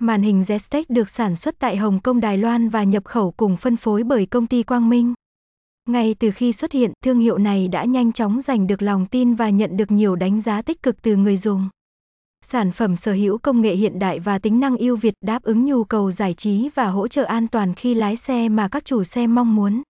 Màn hình Zestech được sản xuất tại Hồng Kông Đài Loan và nhập khẩu cùng phân phối bởi công ty Quang Minh. Ngay từ khi xuất hiện, thương hiệu này đã nhanh chóng giành được lòng tin và nhận được nhiều đánh giá tích cực từ người dùng. Sản phẩm sở hữu công nghệ hiện đại và tính năng ưu việt đáp ứng nhu cầu giải trí và hỗ trợ an toàn khi lái xe mà các chủ xe mong muốn.